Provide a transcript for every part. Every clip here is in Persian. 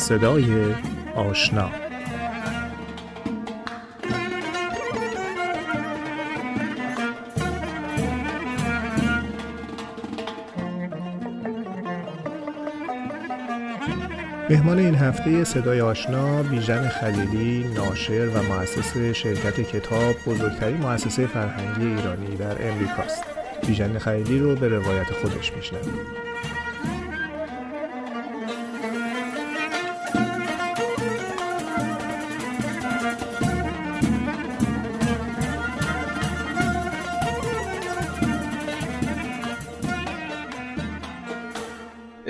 صدای آشنا. مهمان این هفته صدای آشنا بیژن خلیلی ناشر و مؤسس شرکت کتاب بزرگترین مؤسسه فرهنگی ایرانی در امریکاست. بیژن خلیلی رو به روایت خودش میشنویم.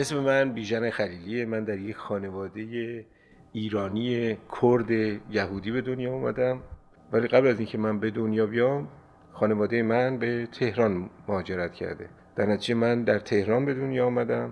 اسم من بیژن خلیلیه. من در یک خانواده ایرانی کرد یهودی به دنیا اومدم. ولی قبل از اینکه من به دنیا بیام خانواده من به تهران مهاجرت کرده. در نتیجه من در تهران به دنیا آمدم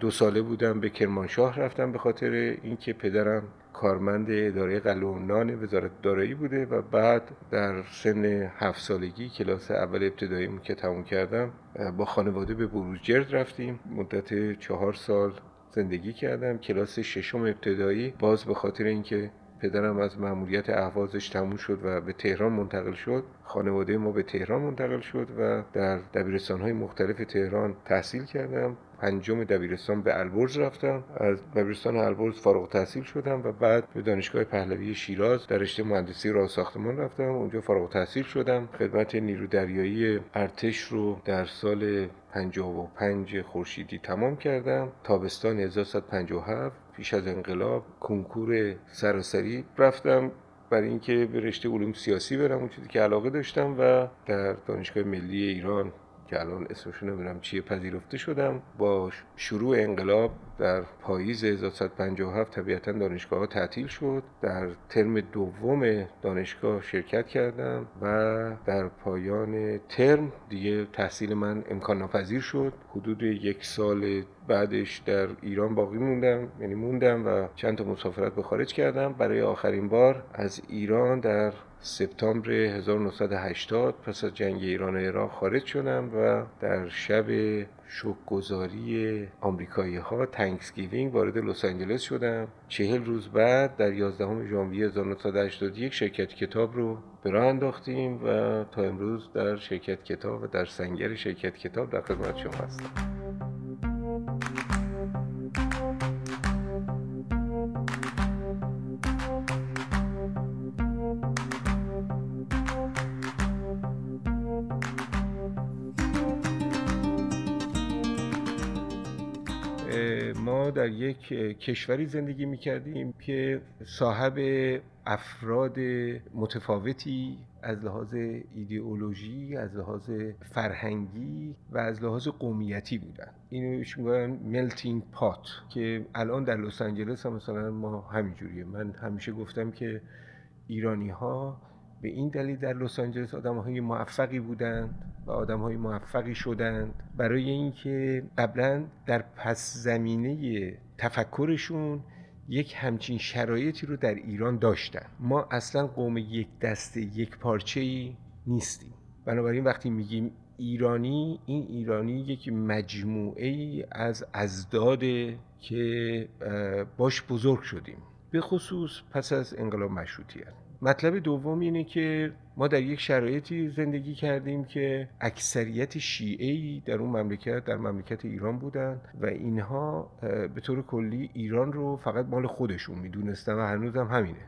دو ساله بودم به کرمانشاه رفتم به خاطر اینکه پدرم کارمند اداره قلعه وزارت دارایی بوده و بعد در سن هفت سالگی کلاس اول ابتدایی که تموم کردم با خانواده به بروجرد رفتیم. مدت چهار سال زندگی کردم. کلاس ششم ابتدایی باز به خاطر اینکه پدرم از مأموریت اهوازش تموم شد و به تهران منتقل شد خانواده ما به تهران منتقل شد و در دبیرستان های مختلف تهران تحصیل کردم. پنجم دبیرستان به البرز رفتم. از دبیرستان البرز فارغ تحصیل شدم و بعد به دانشگاه پهلوی شیراز در رشته مهندسی راه ساختمان رفتم. اونجا فارغ تحصیل شدم. خدمت نیرو دریایی ارتش رو در سال 55 خورشیدی تمام کردم. تابستان 1357 پیش از انقلاب کنکور سراسری رفتم. برای اینکه به رشته علوم سیاسی برم اون چیزی که علاقه داشتم و در دانشگاه ملی ایران که الان اسمشون نمی‌دونم چیه پذیرفته شدم. با شروع انقلاب در پاییز 1157 طبیعتا دانشگاه ها تعطیل شد. در ترم دوم دانشگاه شرکت کردم و در پایان ترم دیگه تحصیل من امکان ناپذیر شد. حدود یک سال بعدش در ایران باقی موندم یعنی موندم و چند تا مسافرت به خارج کردم. برای آخرین بار از ایران در سپتامبر 1980 پس از جنگ ایران و عراق خارج شدم و در شب شکرگزاری آمریکایی ها Thanksgiving وارد لس آنجلس شدم. چهل روز بعد در 11 ژانویه 1981 شرکت کتاب رو به راه انداختیم و تا امروز در شرکت کتاب و در سنگر شرکت کتاب در خدمت شما هستم. یک کشوری زندگی می کردیم که صاحب افراد متفاوتی از لحاظ ایدئولوژی از لحاظ فرهنگی و از لحاظ قومیتی بودن. اینو میگن ملتینگ پات که الان در لس آنجلس هم مثلا ما همینجوریه. من همیشه گفتم که ایرانی ها به این دلیل در لس آنجلس آدم های موفقی بودند و آدم های موفقی شدند. برای اینکه قبلا در پس زمینه تفکرشون یک همچین شرایطی رو در ایران داشتن. ما اصلا قوم یک دسته یک پارچه ای نیستیم. بنابراین وقتی میگیم ایرانی این ایرانی یک مجموعه ای از ازداده که باش بزرگ شدیم. به خصوص پس از انقلاب مشروطیت. مطلب دوم اینه که ما در یک شرایطی زندگی کردیم که اکثریت شیعه در اون مملکت در مملکت ایران بودن و اینها به طور کلی ایران رو فقط مال خودشون می‌دونستن و هنوزم همینه.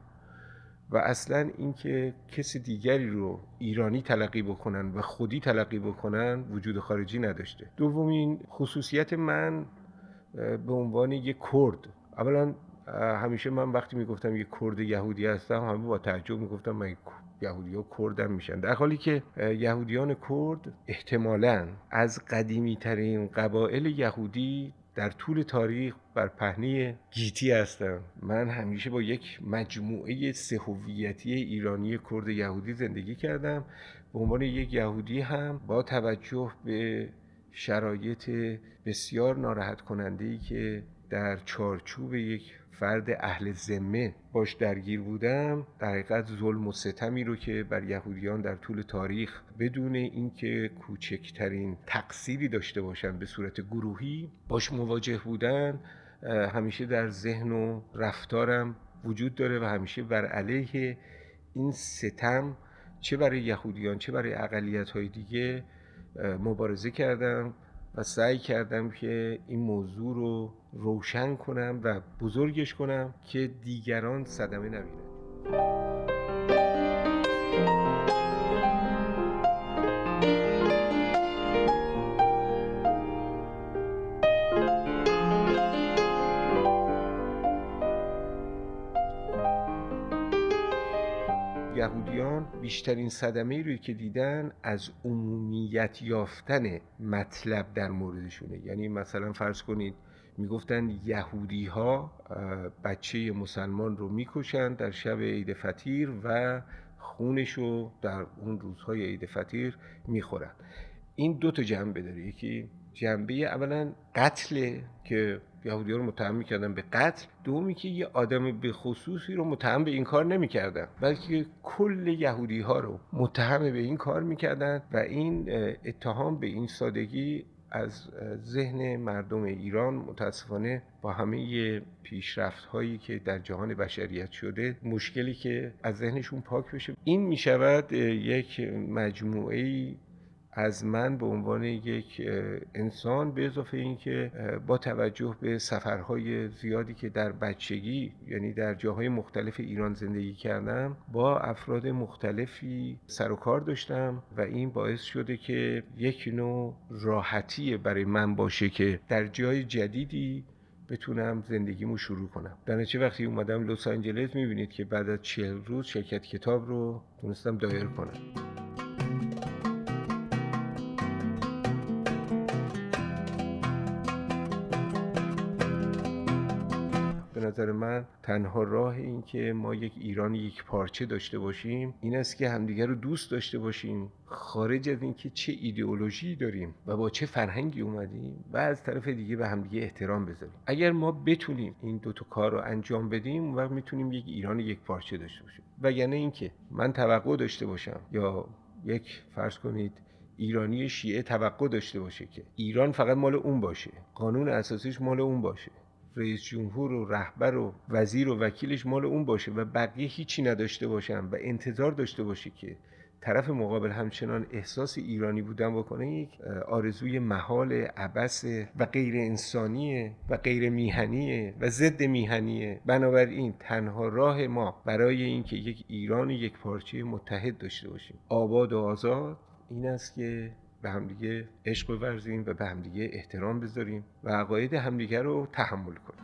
و اصلا اینکه کسی دیگری رو ایرانی تلقی بکنن و خودی تلقی بکنن وجود خارجی نداشته. دومین خصوصیت من به عنوان یک کرد. اولا همیشه من وقتی می‌گفتم یه کرد یهودی هستم همه با تعجب می‌گفتم من یهودی ها کردم میشن. در حالی که یهودیان کرد احتمالا از قدیمی ترین قبایل یهودی در طول تاریخ بر پهنه گیتی هستم من همیشه با یک مجموعه سهویتی ایرانی کرد یهودی زندگی کردم. به عنوان یک یهودی هم با توجه به شرایط بسیار ناراحت کننده ای که در چارچوب یک فرد اهل ذمه باش درگیر بودم در حقیقت ظلم و ستمی رو که بر یهودیان در طول تاریخ بدون اینکه کوچکترین تقصیری داشته باشن به صورت گروهی باش مواجه بودن همیشه در ذهن و رفتارم وجود داره و همیشه بر علیه این ستم چه برای یهودیان چه برای اقلیت های دیگه مبارزه کردم. و سعی کردم که این موضوع رو روشن کنم و بزرگش کنم که دیگران صدمه نبینند بیشترین صدمه روی که دیدن از عمومیت یافتن مطلب در موردشونه. یعنی مثلا فرض کنید می‌گفتن یهودی ها بچه مسلمان رو می‌کشند در شب عید فطیر و خونش رو در اون روزهای عید فطیر می‌خورن. این دو تا جنبه داره یکی جنبه اولا قتل که یهودی رو متهم می‌کردن به قتل دومی که یه آدم به خصوصی رو متهم به این کار نمی‌کردن بلکه کل یهودی ها رو متهم به این کار می‌کردن و این اتهام به این سادگی از ذهن مردم ایران متاسفانه با همه پیشرفت هایی که در جهان بشریت شده مشکلی که از ذهنشون پاک بشه. این می شود یک مجموعه از من به عنوان یک انسان به اضافه اینکه با توجه به سفرهای زیادی که در بچگی یعنی در جاهای مختلف ایران زندگی کردم با افراد مختلفی سر و کار داشتم و این باعث شده که یک نوع راحتی برای من باشه که در جای جدیدی بتونم زندگیمو شروع کنم. در نتیجه وقتی اومدم لس آنجلس می‌بینید که بعد از چهل روز شرکت کتاب رو تونستم دایر کنم. نظر من تنها راه این که ما یک ایران یک پارچه داشته باشیم این است که همدیگر رو دوست داشته باشیم خارج از اینکه چه ایدئولوژی داریم و با چه فرهنگی اومدیم و از طرف دیگه به همدیگه احترام بذاریم. اگر ما بتونیم این دو تا کار رو انجام بدیم و می‌تونیم یک ایران یک پارچه داشته باشیم. وگرنه اینکه من توقع داشته باشم یا یک فرض کنید ایرانی شیعه توقع داشته باشه که ایران فقط مال اون باشه قانون اساسیش مال اون باشه. رئیس جمهور و رهبر و وزیر و وکیلش مال اون باشه و بقیه هیچی نداشته باشن و انتظار داشته باشه که طرف مقابل همچنان احساس ایرانی بودن بکنه یک آرزوی محال عبس و غیر انسانیه و غیر میهنیه و ضد میهنیه بنابراین تنها راه ما برای اینکه یک ایران یک پارچه متحد داشته باشیم. آباد و آزاد این است که به همدیگه عشق بورزیم و به همدیگه احترام بذاریم و عقاید همدیگه رو تحمل کنیم.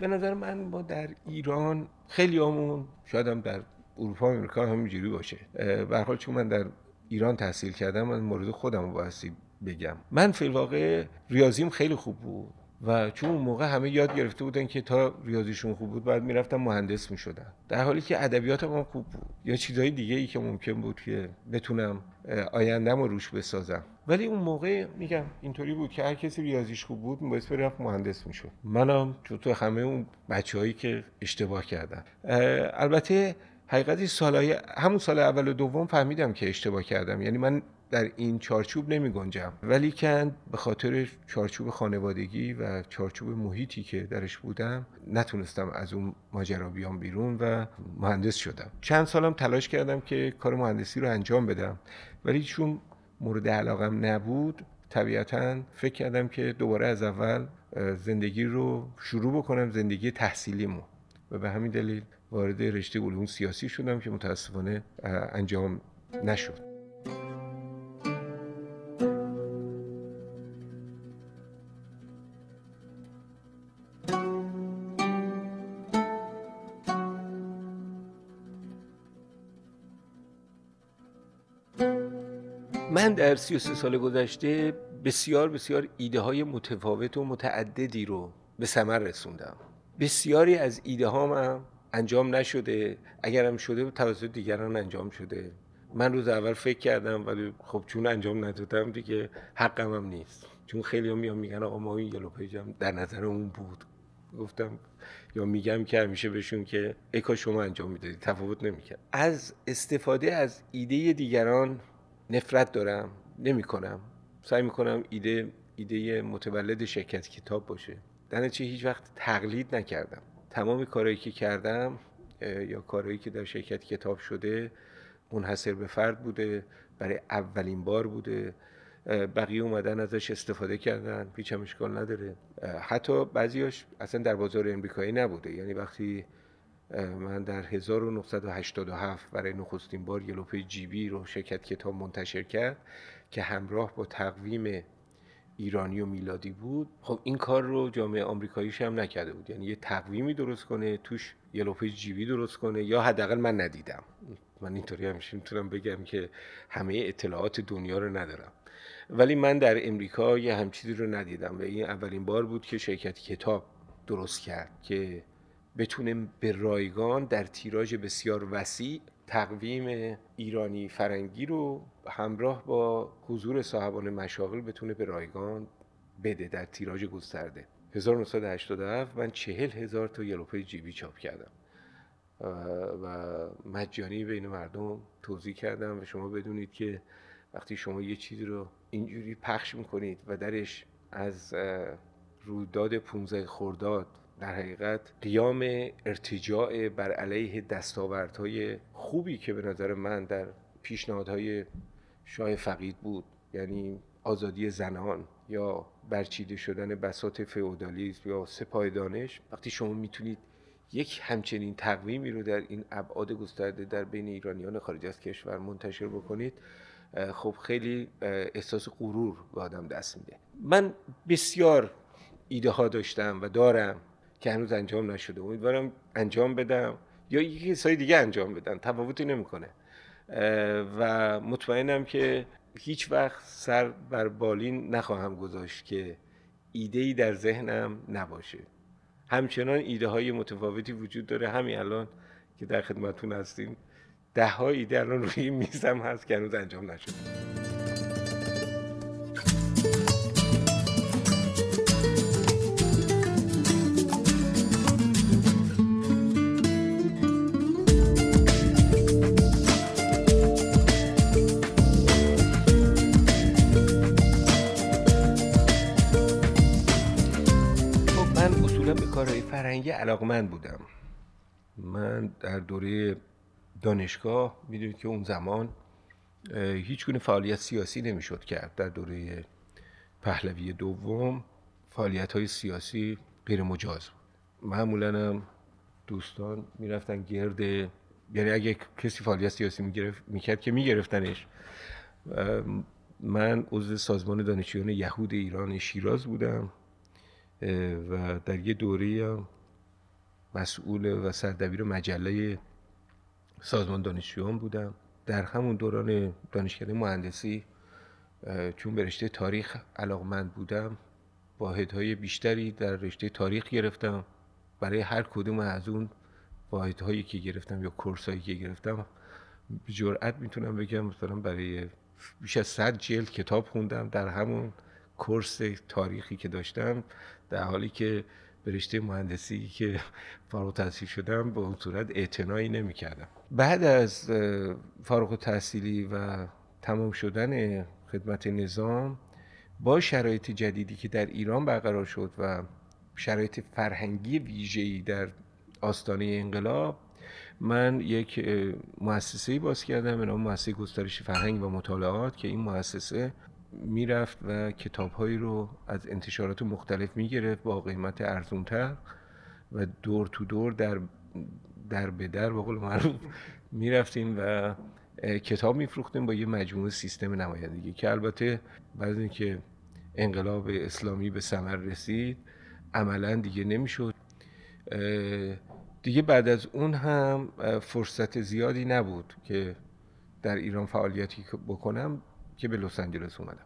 به نظر من ما در ایران خیلی همون شاید هم در اروپا و امریکا همینجوری باشه. به چون من در ایران تحصیل کردم من مورد خودم بایستی بگم. من فی الواقع ریاضیم خیلی خوب بود و چون اون موقع همه یاد گرفته بودن که تا ریاضیشون خوب بود بعد می‌رفتم مهندس می‌شدن در حالی که ادبیاتم هم خوب بود. یا چیزهای دیگه ای که ممکن بود که بتونم آیندم رو روش بسازم. ولی اون موقع میگم اینطوری بود که هر کسی ریاضیش خوب بود باعث برفت مهندس می‌شد. منم تو همه اون بچههایی که اشتباه کردن. البته حقیقتی سالهای همون سال اول و دوم فهمیدم که اشتباه کردم. یعنی من در این چارچوب نمی گنجم. ولی که به خاطر چارچوب خانوادگی و چارچوب محیطی که درش بودم نتونستم از اون ماجرا بیام بیرون و مهندس شدم. چند سالم تلاش کردم که کار مهندسی رو انجام بدم. ولی چون مورد علاقم نبود طبیعتا فکر کردم که دوباره از اول زندگی رو شروع بکنم زندگی تحصیلیمو. و به همین دلیل وارد رشته علوم سیاسی شدم که متاسفانه انجام نشد. من در 33 سال گذشته بسیار بسیار ایده های متفاوت و متعددی رو به ثمر رسوندم. بسیاری از ایده هامم انجام نشده. اگرم شده توسط دیگران انجام شده. من روز اول فکر کردم ولی خب چون انجام ندادم دیگه حقم هم نیست. چون خیلی هم میان میگن آقا ما این یلو پیج هم در نظر اون بود. گفتم یا میگم که همیشه بهشون که ای شما انجام می‌دادی. تفاوت نمی‌کرد. از استفاده از ایده دیگران نفرت دارم. نمی‌کنم. سعی می‌کنم ایده ایده متولد شرکت کتاب باشه. در چه هیچ وقت تقلید نکردم. تمام کارهایی که کردم یا کارهایی که در شرکت کتاب شده منحصر به فرد بوده برای اولین بار بوده. بقیه اومدن ازش استفاده کردن هیچ هم اشکال نداره. حتی بعضیاش اصلا در بازار امریکایی نبوده. یعنی وقتی من در 1987 برای نخستین بار یلوپی جیبی رو شرکت کتاب منتشر کرد که همراه با تقویم ایرانی و میلادی بود. خب این کار رو جامعه آمریکاییش هم نکرده بود. یعنی یه تقویمی درست کنه توش یلوپی جیبی درست کنه یا حداقل من ندیدم. من اینطوری همیشه می‌تونم بگم که همه اطلاعات دنیا رو ندارم. ولی من در امریکا یه همچیزی رو ندیدم و این اولین بار بود که شرکت کتاب درست کرد که بتونه به رایگان در تیراژ بسیار وسیع تقویم ایرانی فرنگی رو همراه با حضور صاحبان مشاغل بتونه به رایگان بده در تیراژ گسترده. 1987 من چهل هزار تا یلوپای جیبی چاپ کردم. و مجانی بین مردم توضیح کردم و شما بدونید که وقتی شما یه چیزی رو اینجوری پخش می‌کنید و درش از رویداد 15 خورداد در حقیقت قیام ارتجاع بر علیه دستاوردهای خوبی که به نظر من در پیشنهادهای شاه فقید بود یعنی آزادی زنان یا برچیده شدن بساط فئودالیسم یا سپاه دانش. وقتی شما می‌تونید یک همچنین تقویمی رو در این ابعاد گسترده در بین ایرانیان خارج از کشور منتشر بکنید خب خیلی احساس غرور به آدم دست میده. من بسیار ایده ها داشتم و دارم که هنوز انجام نشده. امیدوارم انجام بدم. یا یکی کسای دیگه انجام بدن. تفاوتی نمی‌کنه. و مطمئنم که هیچ وقت سر بر بالین نخواهم گذاشت که ایده ای در ذهنم نباشه. همچنان ایده های متفاوتی وجود داره. همین الان که در خدمتون هستیم ده ها ایده الان روی میزم هست که هنوز انجام نشده. کارهای فرهنگی علاقمند بودم. من در دوره دانشگاه می‌دونید که اون زمان هیچ گونه فعالیت سیاسی نمی‌شد کرد. در دوره پهلوی دوم فعالیت های سیاسی غیر مجاز بود. معمولا هم دوستان می‌رفتن گرد یعنی اگه کسی فعالیت سیاسی می‌گرفت می‌کرد که میگرفتنش. من عضو سازمان دانشجویان یهود ایران شیراز بودم. و در یه دوره مسئول و سردبیر مجله سازمان دانشجویان بودم. در همون دوران دانشکده مهندسی چون به رشته تاریخ علاقمند بودم واحدهای بیشتری در رشته تاریخ گرفتم. برای هر کدوم از اون واحدهایی که گرفتم یا کورسایی که گرفتم به جرئت می‌تونم بگم مثلا برای بیش از صد جلد کتاب خوندم در همون کورس تاریخی که داشتم در حالی که به رشته مهندسی که فارغ تحصیل شدم به اون صورت اعتنایی نمی کردم بعد از فارغ تحصیلی و تمام شدن خدمت نظام با شرایط جدیدی که در ایران برقرار شد و شرایط فرهنگی ویژه‌ای در آستانه انقلاب من یک مؤسسه باز کردم به نام مؤسسه گسترش فرهنگ و مطالعات که این مؤسسه می‌رفت و کتابهایی رو از انتشارات مختلف می‌گرفت با قیمت ارزونتر و دور تو دور در در به در به قول معروف می‌رفتیم و کتاب میفروختیم با یه مجموعه سیستم نمایندگی که البته بعد اینکه انقلاب اسلامی به ثمر رسید عملا دیگه نمی‌شد. دیگه بعد از اون هم فرصت زیادی نبود که در ایران فعالیتی بکنم. که به لس آنجلس اومدم.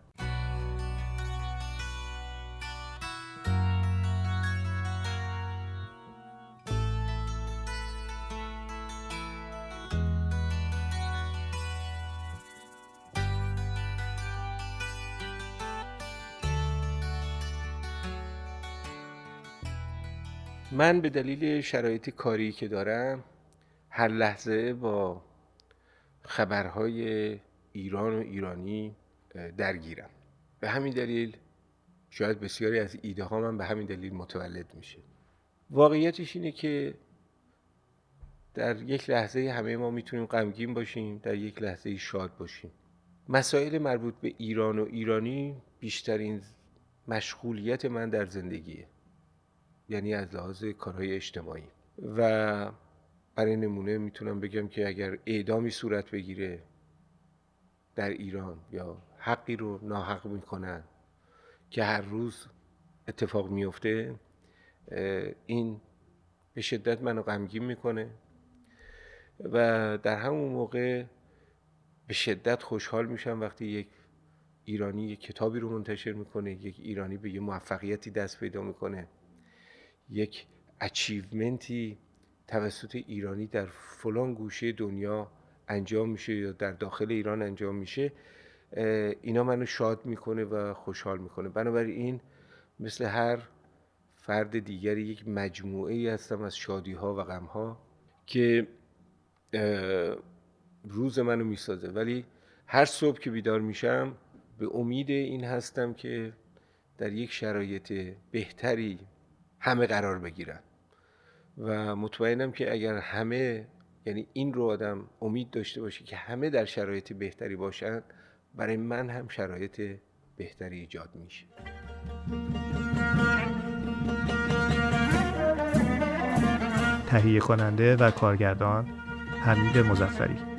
من به دلیل شرایط کاری که دارم هر لحظه با خبرهای ایران و ایرانی درگیرم به همین دلیل شاید بسیاری از ایده ها من به همین دلیل متولد میشه. واقعیتش اینه که در یک لحظه همه ما می‌تونیم غمگین باشیم در یک لحظه شاد باشیم. مسائل مربوط به ایران و ایرانی بیشترین مشغولیت من در زندگیه. یعنی از لحاظ کارهای اجتماعی. و برای نمونه می‌تونم بگم که اگر اعدامی صورت بگیره در ایران یا حقی رو ناحق می‌کنن که هر روز اتفاق میفته این به شدت منو غمگین می‌کنه و در همون موقع به شدت خوشحال میشم وقتی یک ایرانی یک کتابی رو منتشر می‌کنه یک ایرانی به یه موفقیتی دست پیدا می‌کنه یک اچیومنتی توسط ایرانی در فلان گوشه دنیا انجام میشه یا در داخل ایران انجام میشه اینا منو شاد می‌کنه و خوشحال می‌کنه. بنابراین مثل هر فرد دیگری یک مجموعه ای هستم از شادی ها و غم ها که روز منو می‌سازه. ولی هر صبح که بیدار میشم به امید این هستم که در یک شرایط بهتری همه قرار بگیرن. و مطمئنم که اگر همه یعنی این رو آدم امید داشته باشه که همه در شرایط بهتری باشن برای من هم شرایط بهتری ایجاد میشه. تهیه کننده و کارگردان حمید مزفری